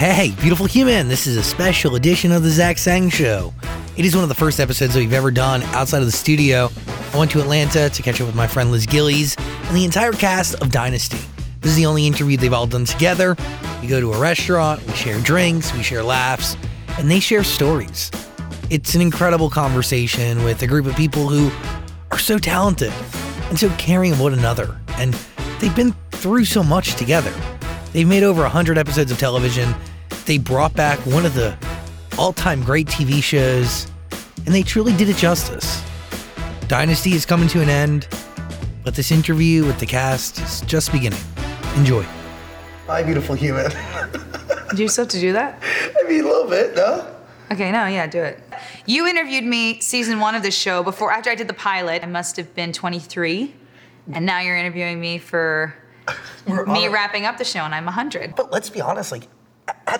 Hey, beautiful human, this is a special edition of the Zach Sang Show. It is one of the first episodes that we've ever done outside of the studio. I went to Atlanta to catch up with my friend Liz Gillies and the entire cast of Dynasty. This is the only interview they've all done together. We go to a restaurant, we share drinks, we share laughs, and they share stories. It's an incredible conversation with a group of people who are so talented and so caring of one another, and they've been through so much together. They've made over 100 episodes of television. They brought back one of the all time great TV shows, and they truly did it justice. Dynasty is coming to an end, but this interview with the cast is just beginning. Enjoy. My beautiful human. Do you still have to do that? I mean, a little bit, no? Okay, no, yeah, do it. You interviewed me season one of the show before, after I did the pilot. I must have been 23, and now you're interviewing me for We're me on- wrapping up the show, and I'm 100. But let's be honest, like, a-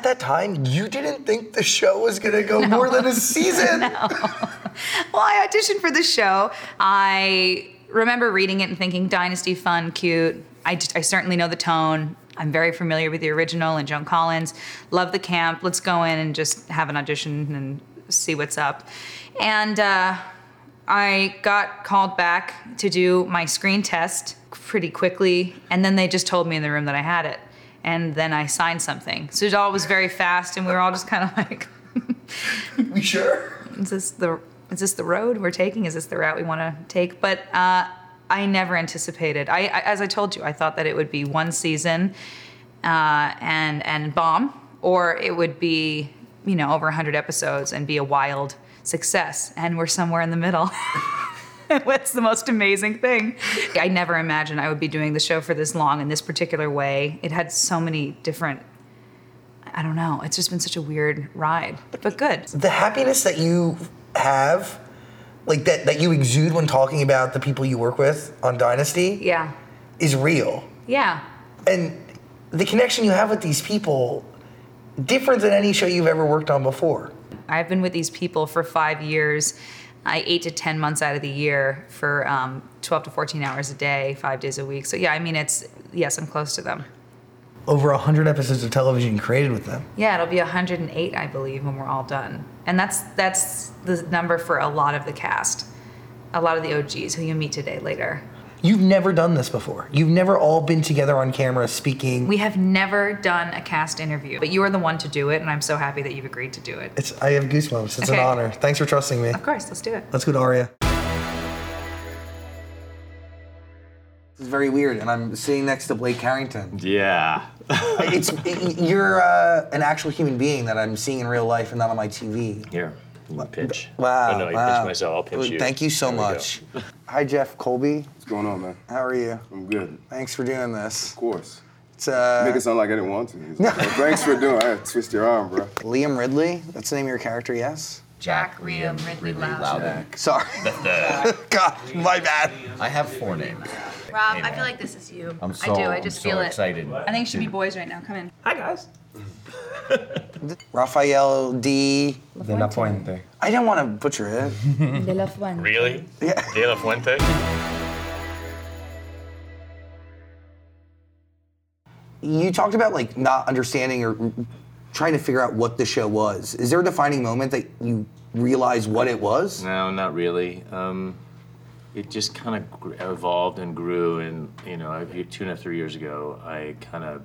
at that time, you didn't think the show was gonna go more than a season. Well, I auditioned for the show. I remember reading it and thinking, Dynasty, fun, cute. I, just, I certainly know the tone. I'm very familiar with the original and Joan Collins. Love the camp. Let's go in and just have an audition and see what's up. And uh, I got called back to do my screen test pretty quickly, and then they just told me in the room that I had it. And then I signed something. So it all was very fast, and we were all just kind of like, we sure? is this the is this the road we're taking? Is this the route we want to take? But uh, I never anticipated. I, I as I told you, I thought that it would be one season uh, and and bomb, or it would be you know over 100 episodes and be a wild success. And we're somewhere in the middle. What's the most amazing thing? I never imagined I would be doing the show for this long in this particular way. It had so many different. I don't know. It's just been such a weird ride, but good. The happiness that you have, like that, that you exude when talking about the people you work with on Dynasty, Yeah. is real. Yeah. And the connection you have with these people, different than any show you've ever worked on before. I've been with these people for five years, I eight to 10 months out of the year for um, 12 to 14 hours a day, five days a week. So, yeah, I mean, it's, yes, I'm close to them. Over 100 episodes of television created with them. Yeah, it'll be 108, I believe, when we're all done. And that's, that's the number for a lot of the cast, a lot of the OGs who you meet today later. You've never done this before. You've never all been together on camera speaking. We have never done a cast interview, but you are the one to do it, and I'm so happy that you've agreed to do it. It's I have goosebumps. It's Okay. an honor. Thanks for trusting me. Of course, let's do it. Let's go to Aria. This is very weird, and I'm sitting next to Blake Carrington. Yeah. it's you're uh, an actual human being that I'm seeing in real life and not on my TV. Here, you pitch. Wow. Oh, no, you wow. pitch myself. I'll pitch you. Thank you so There much. Hi, Jeff Colby. What's going on, man? How are you? I'm good. Thanks for doing this. Of course. It's uh, Make it sound like I didn't want to. Well, thanks for doing it. I had to twist your arm, bro. Liam Ridley. That's the name of your character, yes? Jack, Liam, Ridley, Lowden. Sorry. God, my bad. I have four names. Rob, I feel like this is you. I'm so, I do. I I'm so feel it. excited. I think it should be boys right now. Come in. Hi, guys. Rafael D. De La Fuente. I didn't want to butcher it. De la Fuente. Really? Yeah. De La Fuente? You talked about like not understanding or trying to figure out what the show was. Is there a defining moment that you realize what it was? No, not really. Um, it just kind of evolved and grew, and you know, a few- two and a half, three years ago, I kind of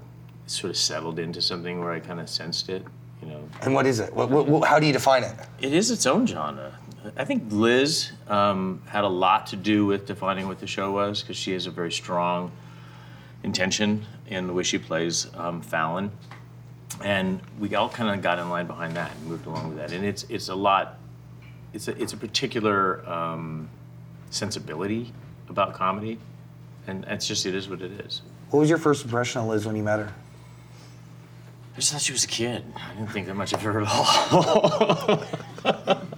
sort of settled into something where I kind of sensed it. You know, And what is it? What, what, how do you define it? it is its own genre. I think Liz um, had a lot to do with defining what the show was because she has a very strong intention in the way she plays um, Fallon, and we all kind of got in line behind that and moved along with that. And it's it's a lot. It's a it's a particular um, sensibility about comedy, and it's just it is what it is. What was your first impression of Liz when you met her? I just thought she was a kid. I didn't think that much of her at all.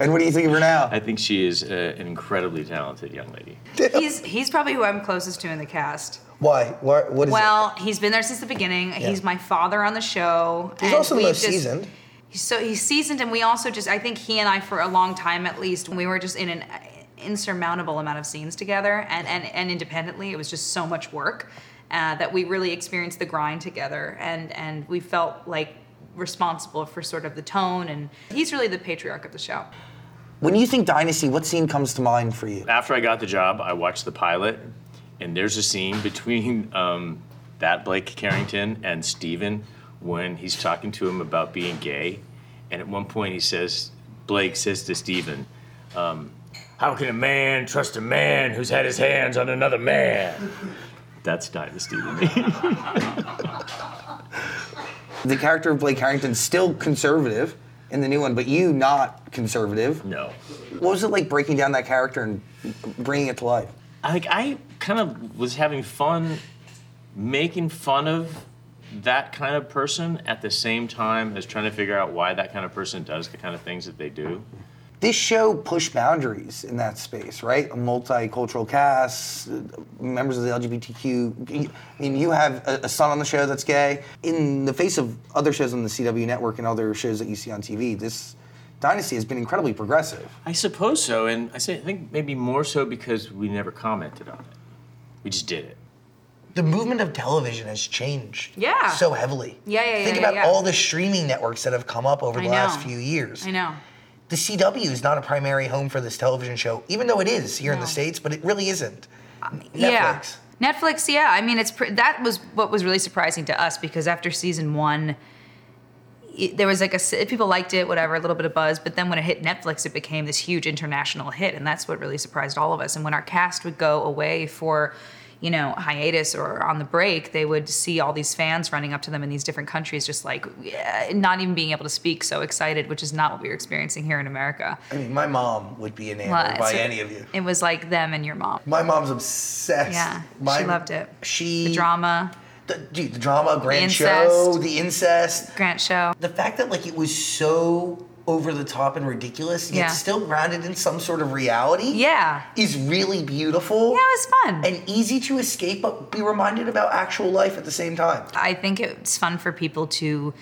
And what do you think of her now? I think she is uh, an incredibly talented young lady. He's he's probably who I'm closest to in the cast. Why? What, what is Well, he's been there since the beginning. He's my father on the show. He's and also the most just- seasoned. So he's seasoned, and we also just I think he and I for a long time at least we were just in an insurmountable amount of scenes together, and and and independently it was just so much work. Uh, that we really experienced the grind together, and and we felt like responsible for sort of the tone. And he's really the patriarch of the show. When you think Dynasty, what scene comes to mind for you? After I got the job, I watched the pilot, and there's a scene between um, that Blake Carrington and Steven when he's talking to him about being gay. And at one point, he says, Blake says to Steven, um, How can a man trust a man who's had his hands on another man? That's Dynasty to me. The character of Blake Carrington's still conservative in the new one, but you not conservative. no. What was it like breaking down that character and bringing it to life? I, like I kind of was having fun making fun of that kind of person at the same time as trying to figure out why that kind of person does the kind of things that they do. This show pushed boundaries in that space, right? A multicultural cast, uh, members of the LGBTQ. I mean, you have a, a son on the show that's gay. In the face of other shows on the CW network and other shows that you see on TV, this Dynasty has been incredibly progressive. I suppose so, and I say I think maybe more so because we never commented on it. We just did it. The movement of television has changed Yeah. so heavily. Yeah, yeah, yeah, Think yeah, about yeah. all the streaming networks that have come up over the I last few years. I know. The CW is not a primary home for this television show, even though it is here in the States, but it really isn't. Um, yeah. Netflix. Netflix, yeah. I mean, it's pr- that was what was really surprising to us because after season one, it, there was like a people liked it, whatever, a little bit of buzz. But then when it hit Netflix, it became this huge international hit, and that's what really surprised all of us. And when our cast would go away for, you know, hiatus or on the break, they would see all these fans running up to them in these different countries, just like yeah, not even being able to speak, so excited, which is not what we were experiencing here in America. I mean, my mom would be enamored Well, by so any of you. It was like them and your mom. My mom's obsessed. Yeah, My- she loved it. She The drama, the, dude, the drama, grand incest. show, the incest. Grant show. The fact that like it was so over the top and ridiculous, yet Yeah. still grounded in some sort of reality. Yeah. Is really beautiful. Yeah, it was fun. And easy to escape, but be reminded about actual life at the same time. I think it's fun for people to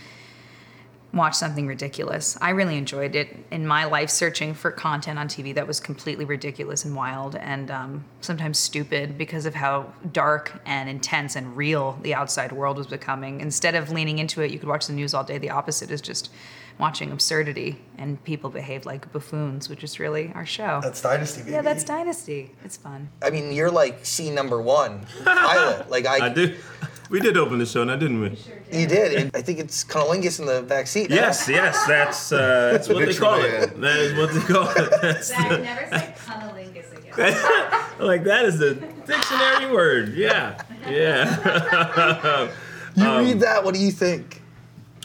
watch something ridiculous. I really enjoyed it in my life searching for content on TV that was completely ridiculous and wild and um, sometimes stupid because of how dark and intense and real the outside world was becoming. Instead of leaning into it, you could watch the news all day. The opposite is just watching absurdity and people behave like buffoons, which is really our show. That's Dynasty, baby. yeah, that's Dynasty. It's fun. I mean, you're like scene number one, pilot. Like I, I did. We did open the show now, didn't we? you did, and I think it's cunnilingus in the back seat. now. Yes, yes, that's uh, that's what they call it. That is what they call it. That's the, never say cunnilingus again. like that is the dictionary word. Yeah, yeah. You Um, read that. What do you think?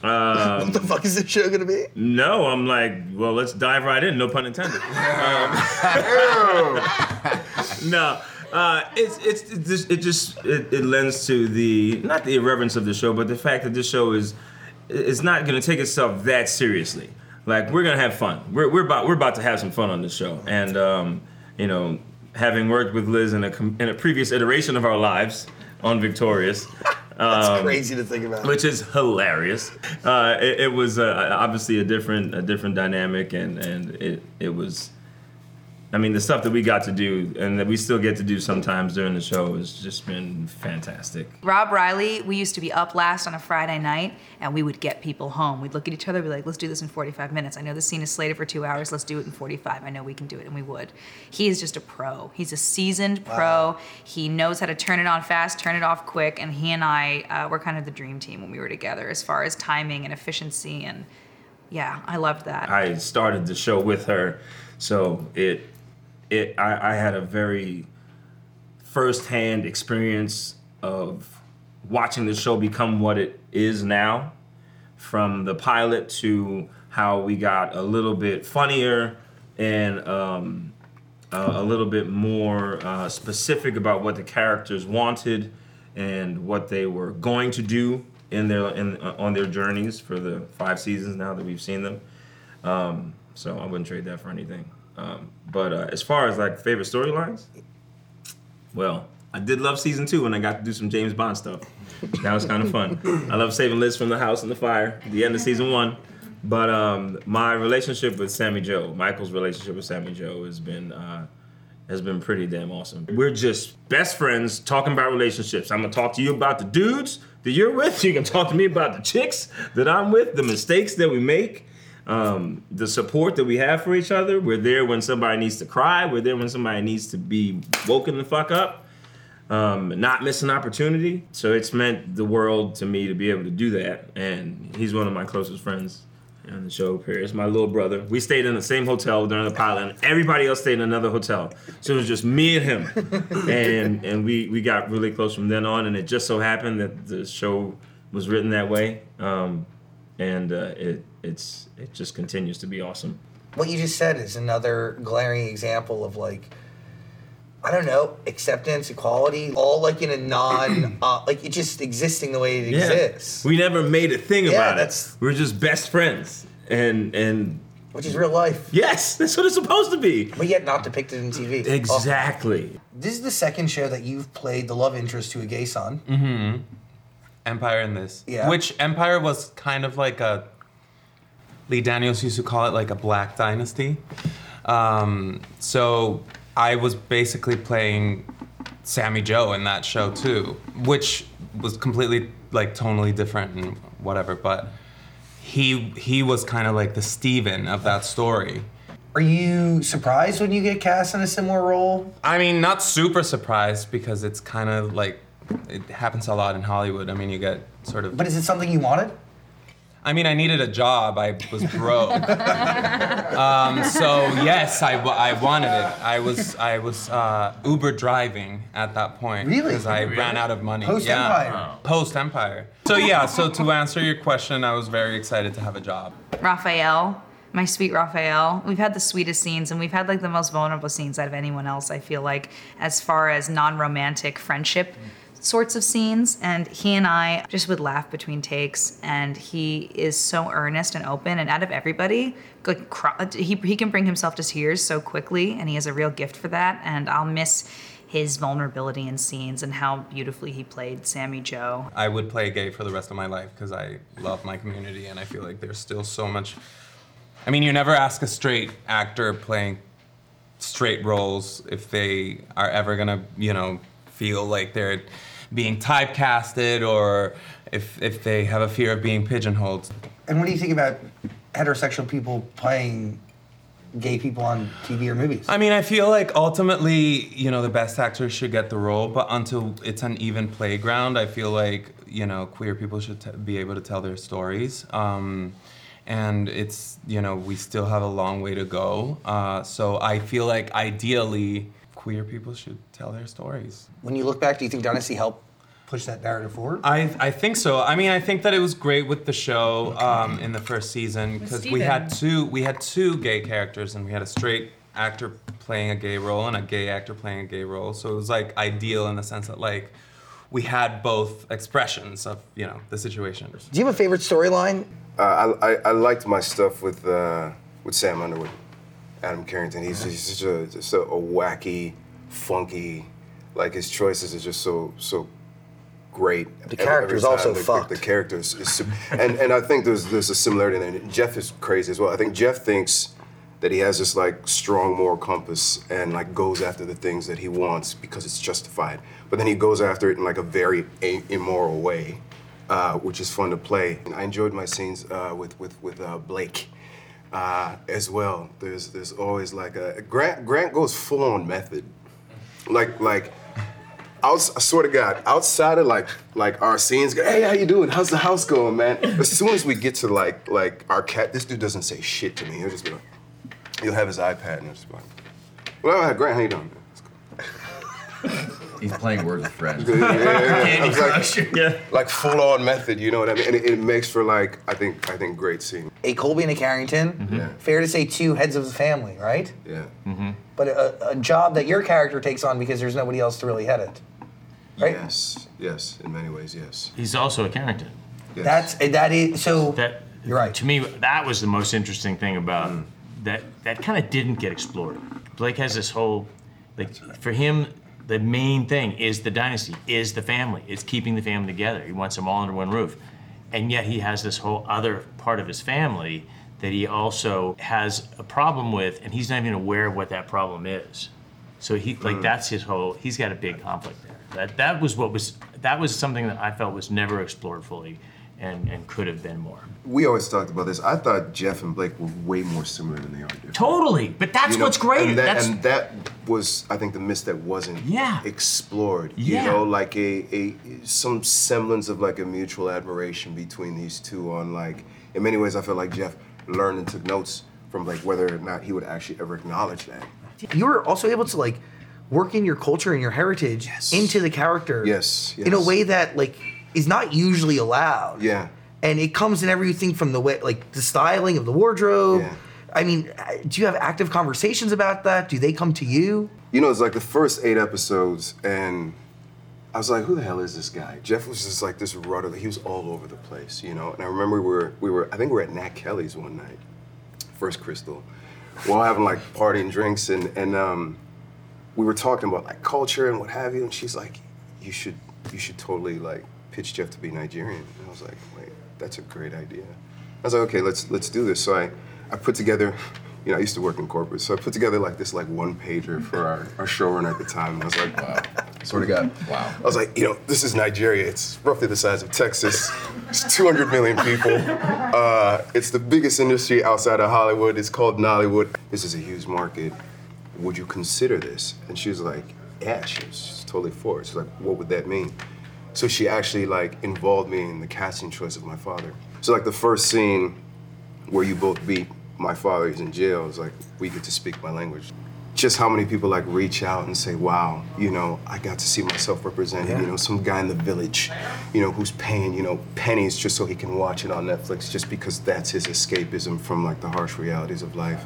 What the fuck is this show gonna be? No, I'm like, well, let's dive right in. No pun intended. Um, no, uh, it's it's it just it just it, it lends to the not the irreverence of the show, but the fact that this show is it's not going to take itself that seriously. Like we're gonna have fun. We're, we're about we're about to have some fun on this show, and um, you know, having worked with Liz in a in a previous iteration of our lives on Victorious. That's um, crazy to think about. which is hilarious. Uh, it, it was uh, obviously a different a different dynamic, and and it it was. I mean, the stuff that we got to do and that we still get to do sometimes during the show has just been fantastic. Rob Riley, we used to be up last on a Friday night and we would get people home. We'd look at each other, be like, let's do this in 45 minutes. I know the scene is slated for two hours, let's do it in 45. I know we can do it, and we would. He is just a pro. He's a seasoned pro. He knows how to turn it on fast, turn it off quick, and he and I uh, were kind of the dream team when we were together as far as timing and efficiency. And yeah, I loved that. I started the show with her, so it it I, I had a very firsthand experience of watching the show become what it is now, from the pilot to how we got a little bit funnier and um, a, a little bit more uh, specific about what the characters wanted and what they were going to do in their in uh, on their journeys for the five seasons now that we've seen them. Um, so I wouldn't trade that for anything. Um, but uh, as far as like favorite storylines, well, I did love season two when I got to do some James Bond stuff. That was kind of fun. I love saving Liz from the house and the fire. The end of season one. But um, my relationship with Sammy Jo, Michael's relationship with Sammy Jo, has been uh, has been pretty damn awesome. We're just best friends talking about relationships. I'm gonna talk to you about the dudes that you're with. You can talk to me about the chicks that I'm with, the mistakes that we make, um, the support that we have for each other. We're there when somebody needs to cry. We're there when somebody needs to be woken the fuck up. Um, not miss an opportunity. So it's meant the world to me to be able to do that. And he's one of my closest friends on the show. Paris, my little brother. We stayed in the same hotel during the pilot, and everybody else stayed in another hotel. So it was just me and him, and and we we got really close from then on. And it just so happened that the show was written that way, um, and uh, it it's it just continues to be awesome. What you just said is another glaring example of like, I don't know, acceptance, equality, all like in a non, uh, like it just existing the way it exists, We never made a thing Yeah, about that's- it. We are just best friends, and and which is real life, yes, that's what it's supposed to be. but yet not depicted in TV. Exactly. This is the second show that you've played the love interest to a gay son. Mm-hmm. Empire in this. Yeah. Which Empire was kind of like a. Lee Daniels used to call it like a black dynasty. Um, so I was basically playing Sammy Jo in that show too, which was completely like tonally different and whatever. But he he was kind of like the Steven of that story. Are you surprised when you get cast in a similar role? I mean, not super surprised because it's kind of like it happens a lot in Hollywood. I mean, you get sort of. But is it something you wanted? I mean, I needed a job. I was broke. um, so yes, I, I wanted it. I was I was uh, Uber driving at that point Really? because I ran out of money. Post yeah. Empire. Post Empire. So yeah. So to answer your question, I was very excited to have a job. Rafael, my sweet Rafael. We've had the sweetest scenes and we've had like the most vulnerable scenes out of anyone else, I feel like, as far as non romantic friendship sorts of scenes. And he and I just would laugh between takes. And he is so earnest and open. And out of everybody, like he, he can bring himself to tears so quickly. And he has a real gift for that. And I'll miss his vulnerability in scenes and how beautifully he played Sammy Jo. I would play gay for the rest of my life because I love my community and I feel like there's still so much. I mean, you never ask a straight actor playing straight roles if they are ever gonna, you know, feel like they're being typecasted or if if they have a fear of being pigeonholed. And what do you think about heterosexual people playing gay people on TV or movies? I mean, I feel like ultimately, you know, the best actors should get the role, but until it's an even playground, I feel like, you know, queer people should t- be able to tell their stories. Um, and it's, you know, we still have a long way to go. Uh, so I feel like ideally, queer people should tell their stories. when you look back, do you think Dynasty helped push that narrative forward? I, I think so. I mean, I think that it was great with the show um, in the first season because we had two we had two gay characters and we had a straight actor playing a gay role and a gay actor playing a gay role. So it was like ideal in the sense that like we had both expressions of you know the situation. Do you have a favorite storyline? Uh, I, I, I liked my stuff with uh, with Sam Underwood, Adam Carrington. He's, he's just, a, just a, a wacky, funky, like his choices are just so so great. The character's every also the, fucked. The, the character is, is and and I think there's there's a similarity there. And Jeff is crazy as well. I think Jeff thinks that he has this like strong moral compass and like goes after the things that he wants because it's justified. But then he goes after it in like a very a- immoral way, uh, which is fun to play. And I enjoyed my scenes uh, with with with uh, Blake. Uh, as well, there's there's always like a Grant. Grant goes full on method, like like I swear to God, outside of like like our scenes, go, hey, how you doing? How's the house going, man? As soon as we get to like like our cat, this dude doesn't say shit to me. He'll just be like, he'll have his iPad and he'll just be like, well, Grant, how you doing? He's playing Words with Friends. Yeah, yeah, yeah. I was Crush. like, Yeah. like full on method, you know what I mean? And it, it makes for like I think I think great scene. A Colby and a Carrington. Mm-hmm. Yeah. Fair to say, two heads of the family, right? Yeah. Mm-hmm. But a, a job that your character takes on because there's nobody else to really head it. Right? Yes. Yes. In many ways, yes. He's also a character. yes. That's eh, that is so. That You're right. To me, that was the most interesting thing about mm. that. That kind of didn't get explored. Blake has this whole, like, for him, the main thing is the dynasty, is the family, is keeping the family together. He wants them all under one roof, and yet he has this whole other part of his family that he also has a problem with, and he's not even aware of what that problem is. So he like hmm. that's his whole. He's got a big conflict there. That that was what was that was something that I felt was never explored fully, and and could have been more. We always talked about this. I thought Jeff and Blake were way more similar than they are different. Totally, but that's You know, what's great. And that, that's and that was, I think, the miss that wasn't Yeah. explored. Yeah. You know, like a, a some semblance of like a mutual admiration between these two. On like, in many ways, I feel like Jeff learned and took notes from like whether or not he would actually ever acknowledge that. You were also able to like work in your culture and your heritage into the character. Yes, yes. In a way that like is not usually allowed. Yeah. And it comes in everything from the way like the styling of the wardrobe. Yeah. I mean, do you have active conversations about that? Do they come to you? You know, it's like the first eight episodes, and I was like, "Who the hell is this guy?" Jeff was just like this rudder. He was all over the place, you know. And I remember we were, we were, I think we were at Nat Kelley's one night, First Cristal, we're all having like party and drinks, and and um, we were talking about like culture and what have you. And she's like, "You should, you should totally like pitch Jeff to be Nigerian." And I was like, "Wait, that's a great idea." I was like, "Okay, let's let's do this." So I, I put together. You know, I used to work in corporate, so I put together like this like one pager for our, our showrunner at the time. And I was like, wow, Sort of got. Wow. I was like, you know, this is Nigeria. It's roughly the size of Texas. It's 200 million people. Uh, it's the biggest industry outside of Hollywood. It's called Nollywood. This is a huge market. Would you consider this? And she was like, yeah, she was totally for it. She's like, what would that mean? So she actually like involved me in the casting choice of my father. So like the first scene where you both beat my father, he's in jail, is like we get to speak my language. Just how many people like reach out and say, wow, you know, I got to see myself represented, you know, some guy in the village, you know, who's paying, you know, pennies just so he can watch it on Netflix just because that's his escapism from like the harsh realities of life.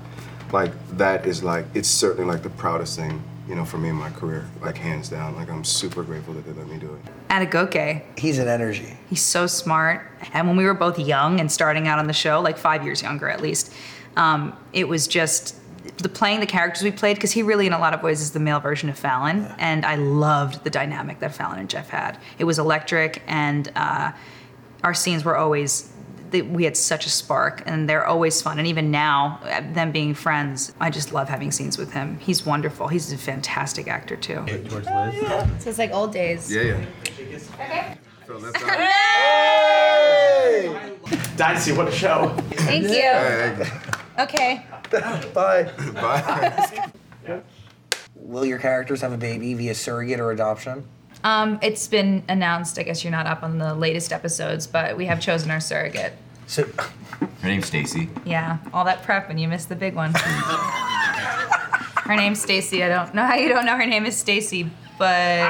Like that is like, it's certainly like the proudest thing, you know, for me in my career, like hands down. Like I'm super grateful that they let me do it. Adegoke, He's an energy. he's so smart. And when we were both young and starting out on the show, like five years younger at least, um, it was just the playing the characters we played because he really, in a lot of ways, is the male version of Fallon. And I loved the dynamic that Fallon and Jeff had. It was electric, and uh, our scenes were always. They- We had such a spark, and they're always fun. And even now, uh, them being friends, I just love having scenes with him. He's wonderful. He's a fantastic actor too. Towards Liz. So it's like old days. Yeah, yeah. Okay. so hey! Dynasty, what a show. Thank you. Okay. Bye. Bye. Will your characters have a baby via surrogate or adoption? Um, it's been announced. I guess you're not up on the latest episodes, but we have chosen our surrogate. So, Her name's Stacy. Yeah, all that prep and you missed the big one. her name's Stacy. I don't know how you don't know her name is Stacy, but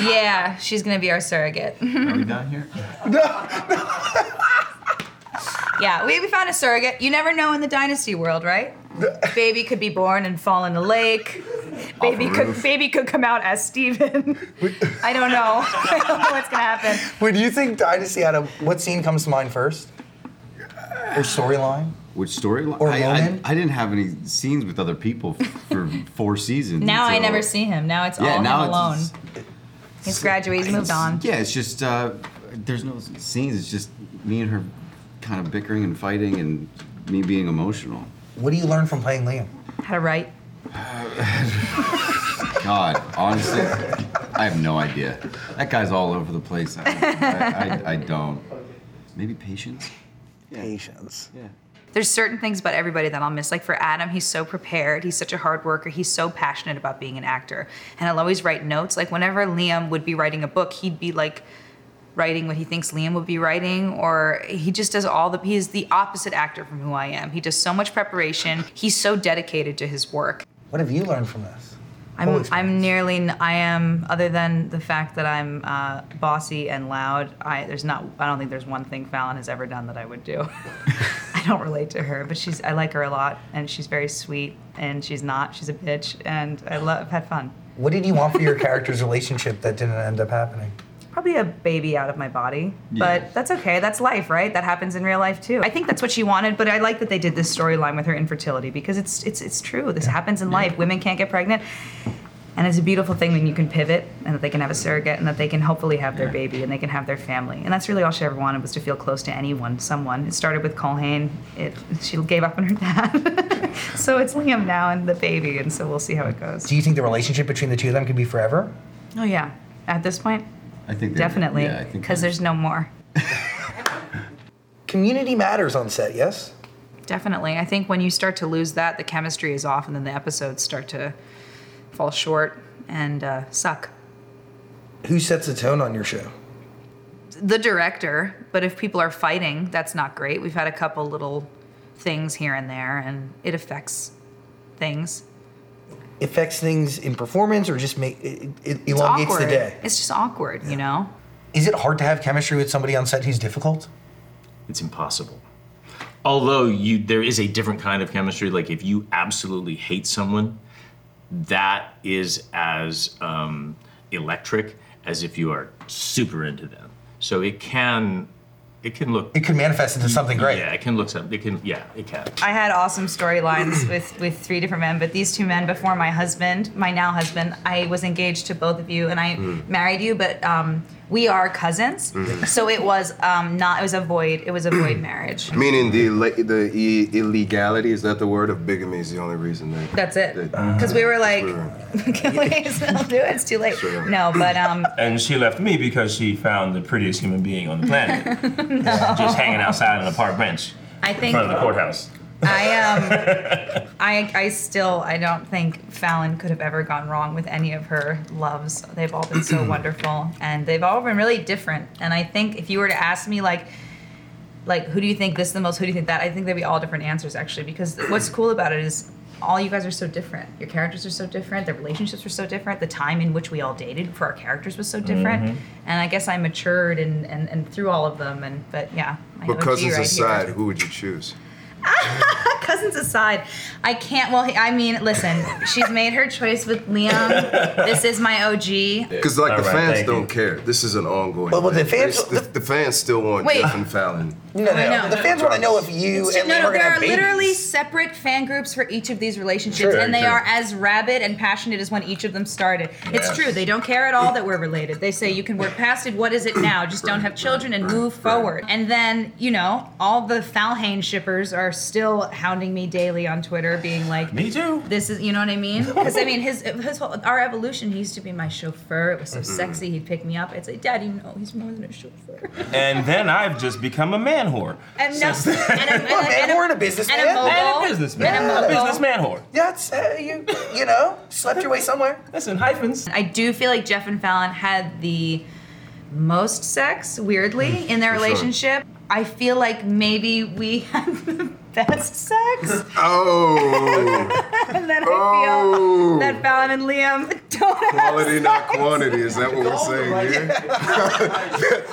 yeah, she's gonna be our surrogate. Are we done here? No. yeah, we, we found a surrogate. You never know in the dynasty world, right? Baby could be born and fall in the lake. Baby could baby could come out as Steven. I don't know. I don't know what's gonna happen. wait, do you think Dynasty had a what scene comes to mind first? Or storyline? Which storyline? Or I, I, moment? I didn't have any scenes with other people f- for four seasons. Now I so- never see him. Now it's Yeah, all now him alone. it's, He's graduated. He's moved on. Yeah, it's just uh, there's no scenes. It's just me and her kind of bickering and fighting, and me being emotional. What do you learn from playing Liam? How to write. God, honestly, I have no idea. That guy's all over the place. I, I, I, I don't. Maybe patience. Patience. Yeah. there's certain things about everybody that I'll miss. Like for Adam, he's so prepared. He's such a hard worker. He's so passionate about being an actor. And I'll always write notes. Like whenever Liam would be writing a book, he'd be like writing what he thinks Liam would be writing, or he just does all the, he's the opposite actor from who I am. He does so much preparation. He's so dedicated to his work. What have you learned from this? I'm. I'm nearly, I am, other than the fact that I'm uh, bossy and loud, I, there's not, I don't think there's one thing Fallon has ever done that I would do. I don't relate to her, but she's, I like her a lot, and she's very sweet, and she's not, she's a bitch, and I love, I've had fun. What did you want for your character's relationship that didn't end up happening? Probably a baby out of my body, Yeah. but that's okay. That's life, right? That happens in real life too. I think that's what she wanted, but I like that they did this storyline with her infertility because it's it's it's true. This happens in life. Women can't get pregnant. And it's a beautiful thing when you can pivot and that they can have a surrogate and that they can hopefully have their baby and they can have their family. And that's really all she ever wanted was to feel close to anyone, someone. It started with Culhane. It she gave up on her dad. so it's Liam now and the baby, and so we'll see how it goes. Do you think the relationship between the two of them could be forever? Oh yeah. At this point, I think that- definitely. Yeah, I think Because there's no more. Community matters on set, yes? Definitely. I think when you start to lose that, the chemistry is off, and then the episodes start to fall short and uh, suck. Who sets the tone on your show? The director, but if people are fighting, that's not great. We've had a couple little things here and there, and it affects things. Affects things in performance or just make it, it elongates awkward. the day? It's just awkward, you know? Is it hard to have chemistry with somebody on set who's difficult? it's impossible. Although you, there is a different kind of chemistry. Like if you absolutely hate someone, that is as um, electric as if you are super into them. So it can, it can look. It can manifest into something great. Yeah, it can look something. It can. Yeah, it can. I had awesome storylines with with three different men, but these two men before my husband, my now husband, I was engaged to both of you, and I married you, but um, we are cousins, so it was um, not. It was a void. It was a void marriage. Meaning the ille- the e- illegality is that the word of bigamy is the only reason that. That's it. that- Because we were like, Sure. can we still do it? It's too late. Sure. No, but um, And she left me because she found the prettiest human being on the planet. Just hanging outside on a park bench I think in front of the courthouse. I um, I I still I don't think Fallon could have ever gone wrong with any of her loves. They've all been so wonderful, and they've all been really different. And I think if you were to ask me like. Like, who do you think this the most? Who do you think that? I think there'd be all different answers actually, because what's cool about it is all you guys are so different. Your characters are so different. The relationships were so different. The time in which we all dated for our characters was so different. And I guess I matured and, and, and through all of them. And but yeah, my But cousins right aside, here. who would you choose? cousins aside, I can't. Well, I mean, listen, she's made her choice with Liam. This is my OG. Because like All the right, fans thank don't you. care. This is an ongoing. Well, well, the thing. fans- They- the, the fans still want Wait. Jeff and Fallon. No, no, I no. know. The fans want to know if you and no, Liam no, are going to there have are literally babies. separate fan groups for each of these relationships, Sure, and they sure. are as rabid and passionate as when each of them started. It's Yes. true; they don't care at all that we're related. They say you can work past it. What is it now? Just don't have children and move forward. And then you know, all the Falhane shippers are still hounding me daily on Twitter, being like, Me too. This is, you know what I mean? Because I mean, his his whole, our evolution. He used to be my chauffeur. It was so sexy. He'd pick me up. I'd say, "Daddy, no, he's more than a chauffeur." And then I've just become a man whore. And no, Since and then. a, Well, and a- man, and a- we're in a businessman. and a mogul. And a businessman. And a a businessman whore. That's uh, you. You know, slept your way somewhere. Listen, hyphens. I do feel like Jeff and Fallon had the most sex, weirdly, in their For sure. relationship. I feel like maybe we had the best sex, Oh, and that I Oh. feel that Fallon and Liam don't have quality not quantity. Is that what we're saying here?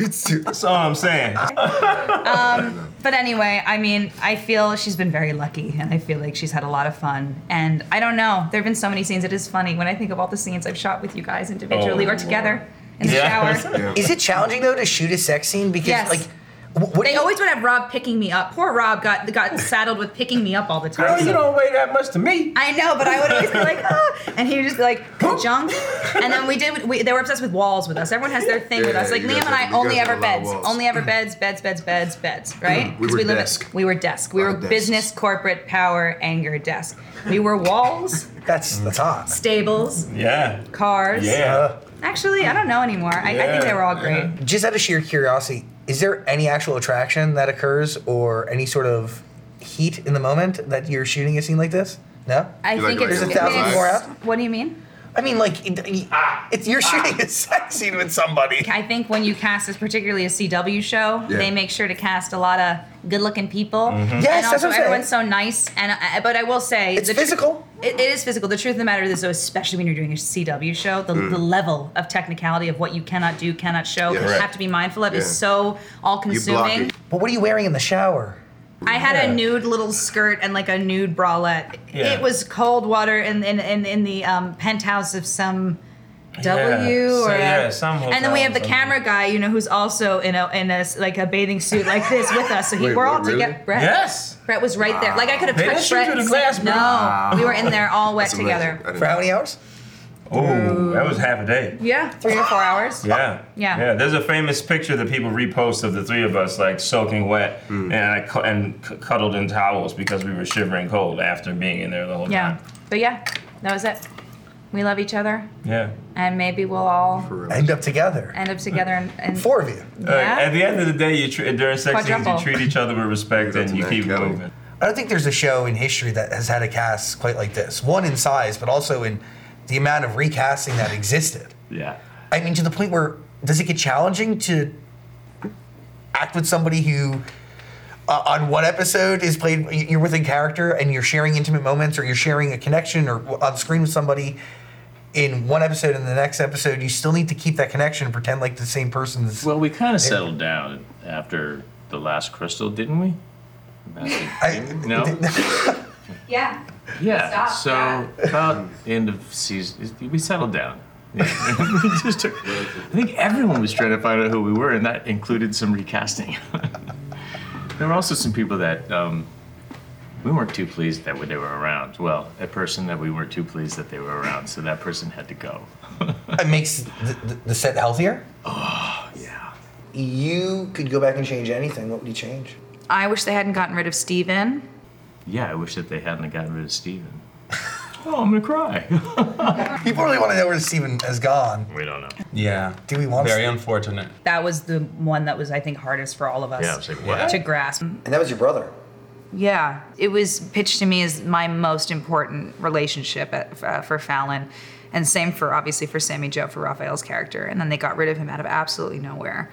You That's all I'm saying. Um, but anyway, I mean, I feel she's been very lucky, and I feel like she's had a lot of fun. And I don't know, there have been so many scenes. It is funny when I think of all the scenes I've shot with you guys individually Oh, or together in the Yeah. shower. Yeah. Is it challenging though to shoot a sex scene because Yes. like wh- what do They you- always would have Rob picking me up. Poor Rob got got saddled with picking me up all the time. Girl, so- you don't weigh that much to me. I know, but I would always be like, oh, and he would just be like, junk. And then we did. We, they were obsessed with walls with us. Everyone has their thing with us. Like Liam and I only ever have a beds, only ever beds, beds, beds, beds, beds. Right? We 'Cause were live at- desk. we were desk. We Lot were of desks. business, corporate, power, anger, desk. We were walls, that's that's hot. stables, Yeah. cars. Yeah. Uh, Actually, I don't know anymore. I, I think they were all great. just out of sheer curiosity, is there any actual attraction that occurs or any sort of heat in the moment that you're shooting a scene like this? No. I You think like it's. There's a I mean, thousand more out? What do you mean? I mean, like, it, it's you're ah. shooting a sex scene with somebody. I think when you cast this, particularly a CW show, Yeah. they make sure to cast a lot of good-looking people. Mm-hmm. Yes, and that's also what I'm everyone's so nice. And I, but I will say, It's the tr- physical. it, it is physical. The truth of the matter is, though, especially when you're doing a CW show, the, the mm. level of technicality of what you cannot do, cannot show, Yeah. Correct. have to be mindful of, is Yeah. so all-consuming. it. But what are you wearing in the shower? I had Yeah. a nude little skirt and like a nude bralette. Yeah. It was cold water in in, in, in the um, penthouse of some W so or yeah, some and then we have the hotels, camera guy, you know, who's also in a in a s- like a bathing suit like this with us. So he, Wait, we're all really? together. Brett, Yes. Brett was right there. Like I could have touched Brett. through the glass, said- bro. no, we were in there all wet together. For how know. many hours? Oh, that was half a day. Yeah, three or four hours. Yeah. Yeah. Yeah. There's a famous picture that people repost of the three of us like soaking wet Hmm. and I cu- and c- cuddled in towels because we were shivering cold after being in there the whole Yeah, time. but yeah, that was it. We love each other, Yeah. and maybe we'll all End up together. end up together and, and Four of you. Uh, Yeah. at the end of the day, you tr- during sex scenes, you treat each other with respect and you keep Kelly. moving. I don't think there's a show in history that has had a cast quite like this. One in size, but also in the amount of recasting that existed. Yeah. I mean, to the point where does it get challenging to act with somebody who, uh, on one episode, is played you're with a character and you're sharing intimate moments, or you're sharing a connection, or on screen with somebody. In one episode and the next episode, you still need to keep that connection and pretend like the same person is. Well, we kind of settled down after the last Cristal, didn't we? I- no. yeah. Yeah. Stop so that. about the end of season, we settled down. Yeah. We just took- I think everyone was trying to find out who we were, and that included some recasting. there were also some people that um, we weren't too pleased that they were around. Well, a person that we weren't too pleased that they were around, so that person had to go. It makes the, the, the set healthier. Oh yeah. You could go back and change anything. What would you change? I wish they hadn't gotten rid of Steven. Yeah, I wish that they hadn't gotten rid of Steven. oh, I'm gonna cry. People really want to know where Steven has gone. we don't know. Yeah. Do we want Very to- unfortunate. That was the one that was, I think, hardest for all of us Yeah, I was like, what? to grasp. And that was your brother. Yeah, it was pitched to me as my most important relationship at, uh, for Fallon, and same for obviously for Sammy Jo for Rafael's character. And then they got rid of him out of absolutely nowhere,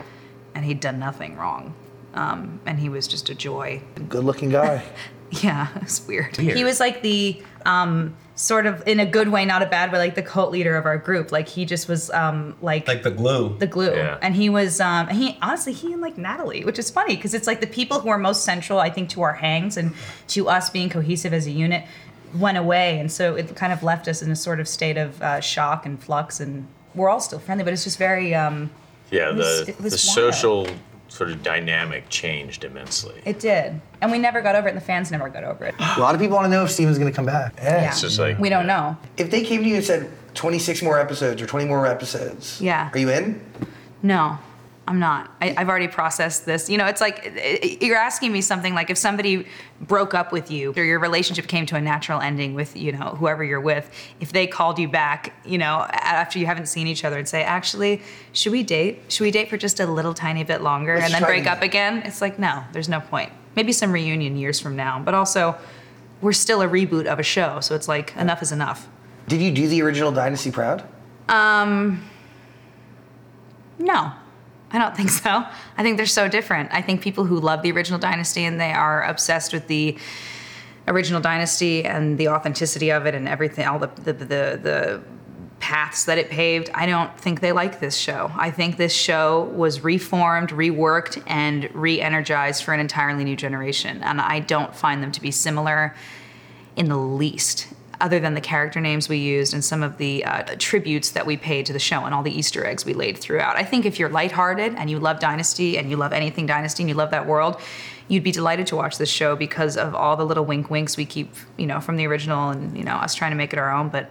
and he'd done nothing wrong, um, and he was just a joy. Good looking guy. Yeah, it's weird. Weird. He was like the um, sort of in a good way, not a bad way, like the cult leader of our group. Like he just was um, like Like the glue. the glue. Yeah. And he was, um, he honestly, he and like Natalie, which is funny because it's like the people who are most central, I think, to our hangs and to us being cohesive as a unit went away. And so it kind of left us in a sort of state of uh, shock and flux. And we're all still friendly, but it's just very, um, Yeah, It was- the it was the wild. social sort of dynamic changed immensely. it did. And we never got over it, and the fans never got over it. A lot of people want to know if Steven's going to come back. Yeah. Yeah. It's just like We don't know. If they came to you and said 26 more episodes or 20 more episodes, Yeah. are you in? No, I'm not. I, I've already processed this. You know, it's like it- you're asking me something like if somebody broke up with you or your relationship came to a natural ending with, you know, whoever you're with, if they called you back, you know, after you haven't seen each other and say, actually, should we date? Should we date for just a little tiny bit longer Let's and then break up again? It's like, no, there's no point. Maybe some reunion years from now, but also we're still a reboot of a show. So it's like, enough is enough. Did you do the original Dynasty proud? Um, no, I don't think so. I think they're so different. I think people who love the original Dynasty and they are obsessed with the original Dynasty and the authenticity of it and everything, all the the the, the paths that it paved. I don't think they like this show. I think this show was reformed, reworked, and re-energized for an entirely new generation, and I don't find them to be similar in the least, other than the character names we used and some of the uh, tributes that we paid to the show and all the Easter eggs we laid throughout. I think if you're lighthearted and you love Dynasty and you love anything Dynasty and you love that world, you'd be delighted to watch this show because of all the little wink winks we keep, you know, from the original and you know us trying to make it our own. But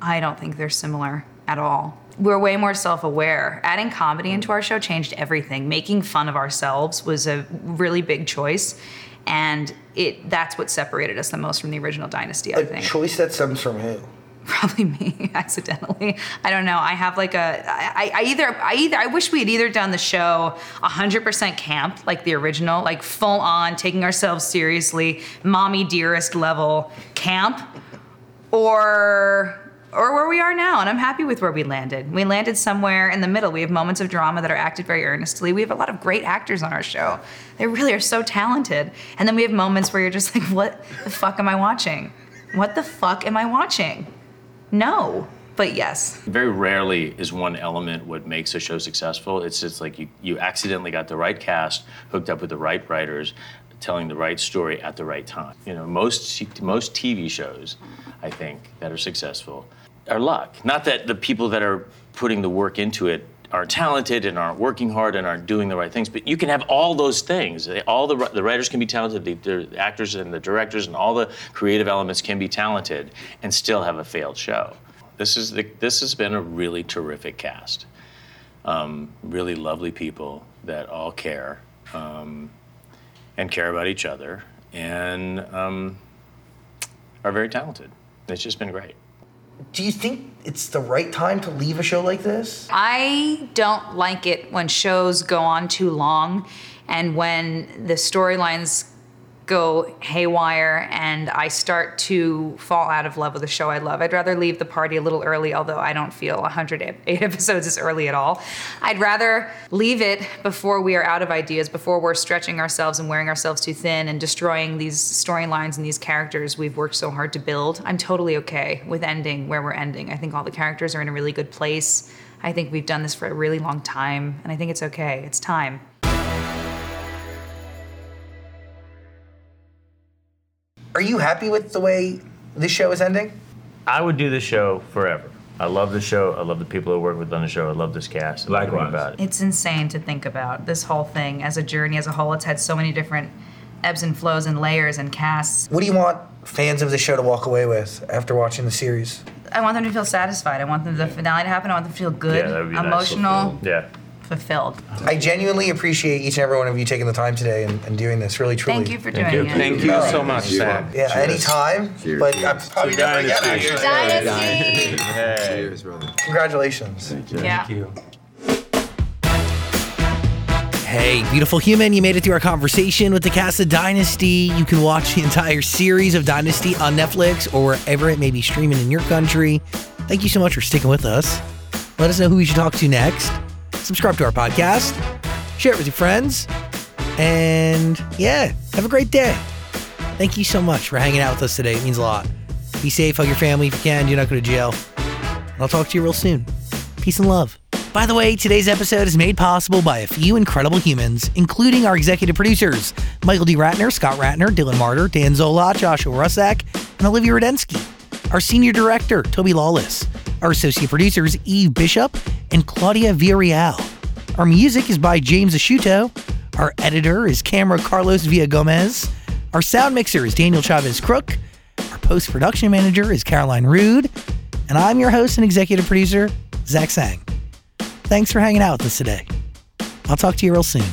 I don't think they're similar at all. We're way more self aware. Adding comedy into our show changed everything. Making fun of ourselves was a really big choice. And it that's what separated us the most from the original Dynasty, I A think. choice that stems from who? Probably me, accidentally. I don't know. I have like a. I, I either. I either. I wish we had either done the show 100% camp, like the original, like full on, taking ourselves seriously, mommy dearest level camp, or or where we are now. And I'm happy with where we landed. We landed somewhere in the middle. We have moments of drama that are acted very earnestly. We have a lot of great actors on our show. They really are so talented. And then we have moments where you're just like, what the fuck am I watching? What the fuck am I watching? No. But yes. Very rarely is one element what makes a show successful. It's just like you, you accidentally got the right cast, hooked up with the right writers, telling the right story at the right time. You know, most most TV shows, I think, that are successful our luck. Not that the people that are putting the work into it aren't talented and aren't working hard and aren't doing the right things, but you can have all those things. All the the writers can be talented, the, the actors and the directors and all the creative elements can be talented, and still have a failed show. This is the, this has been a really terrific cast. Um, really lovely people that all care um, and care about each other and um, are very talented. It's just been great. Do you think it's the right time to leave a show like this? I don't like it when shows go on too long and when the storylines go haywire and I start to fall out of love with the show I love. I'd rather leave the party a little early, although I don't feel 108 episodes is early at all. I'd rather leave it before we are out of ideas, before we're stretching ourselves and wearing ourselves too thin and destroying these storylines and these characters we've worked so hard to build. I'm totally okay with ending where we're ending. I think all the characters are in a really good place. I think we've done this for a really long time, and I think it's okay. It's time. Are you happy with the way this show is ending? I would do this show forever. I love the show. I love the people who work with on the show. I love this cast. and everything Likewise. about it. It's insane to think about this whole thing as a journey as a whole. It's had so many different ebbs and flows and layers and casts. What do you want fans of the show to walk away with after watching the series? I want them to feel satisfied. I want them the finale to happen. I want them to feel good, Yeah, that would be nice. emotional, Yeah. Fulfilled. I genuinely appreciate each and every one of you taking the time today and, and doing this. Really, truly. Thank you for doing you. it. Thank you so much, Zach. Yeah, anytime. Cheers. But I'm probably never again. Dynasty. Actually. Dynasty. Cheers, brother. Congratulations. Thank you. Yeah. Thank you. Hey, beautiful human, you made it through our conversation with the cast of Dynasty. You can watch the entire series of Dynasty on Netflix or wherever it may be streaming in your country. Thank you so much for sticking with us. Let us know who we should talk to next. Subscribe to our podcast, share it with your friends, and yeah, have a great day. Thank you so much for hanging out with us today. It means a lot. Be safe, hug your family if you can. Do not go to jail. I'll talk to you real soon. Peace and love. By the way, today's episode is made possible by a few incredible humans, including our executive producers Michael D. Ratner, Scott Ratner, Dylan Martyr, Dan Zola, Joshua Rusak, and Olivia Rudensky. Our senior director, Toby Lawless. Our associate producers, Eve Bishop and Claudia Villarreal. Our music is by James Ashuto. Our editor is Camera Carlos Villagomez. Our sound mixer is Daniel Chavez Crook. Our post production manager is Caroline Rude. And I'm your host and executive producer, Zach Sang. Thanks for hanging out with us today. I'll talk to you real soon.